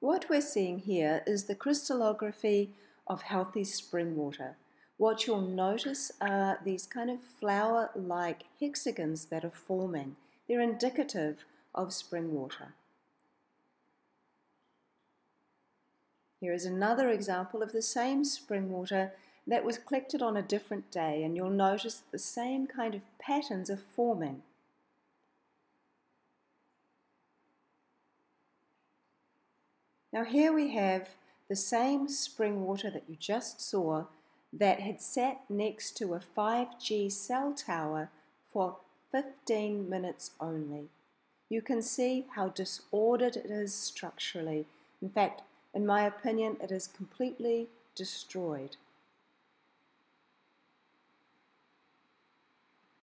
What we're seeing here is the crystallography of healthy spring water. What you'll notice are these kind of flower-like hexagons that are forming. They're indicative of spring water. Here is another example of the same spring water that was collected on a different day and you'll notice the same kind of patterns are forming. Now here we have the same spring water that you just saw that had sat next to a 5G cell tower for 15 minutes only. You can see how disordered it is structurally. In fact, in my opinion, it is completely destroyed.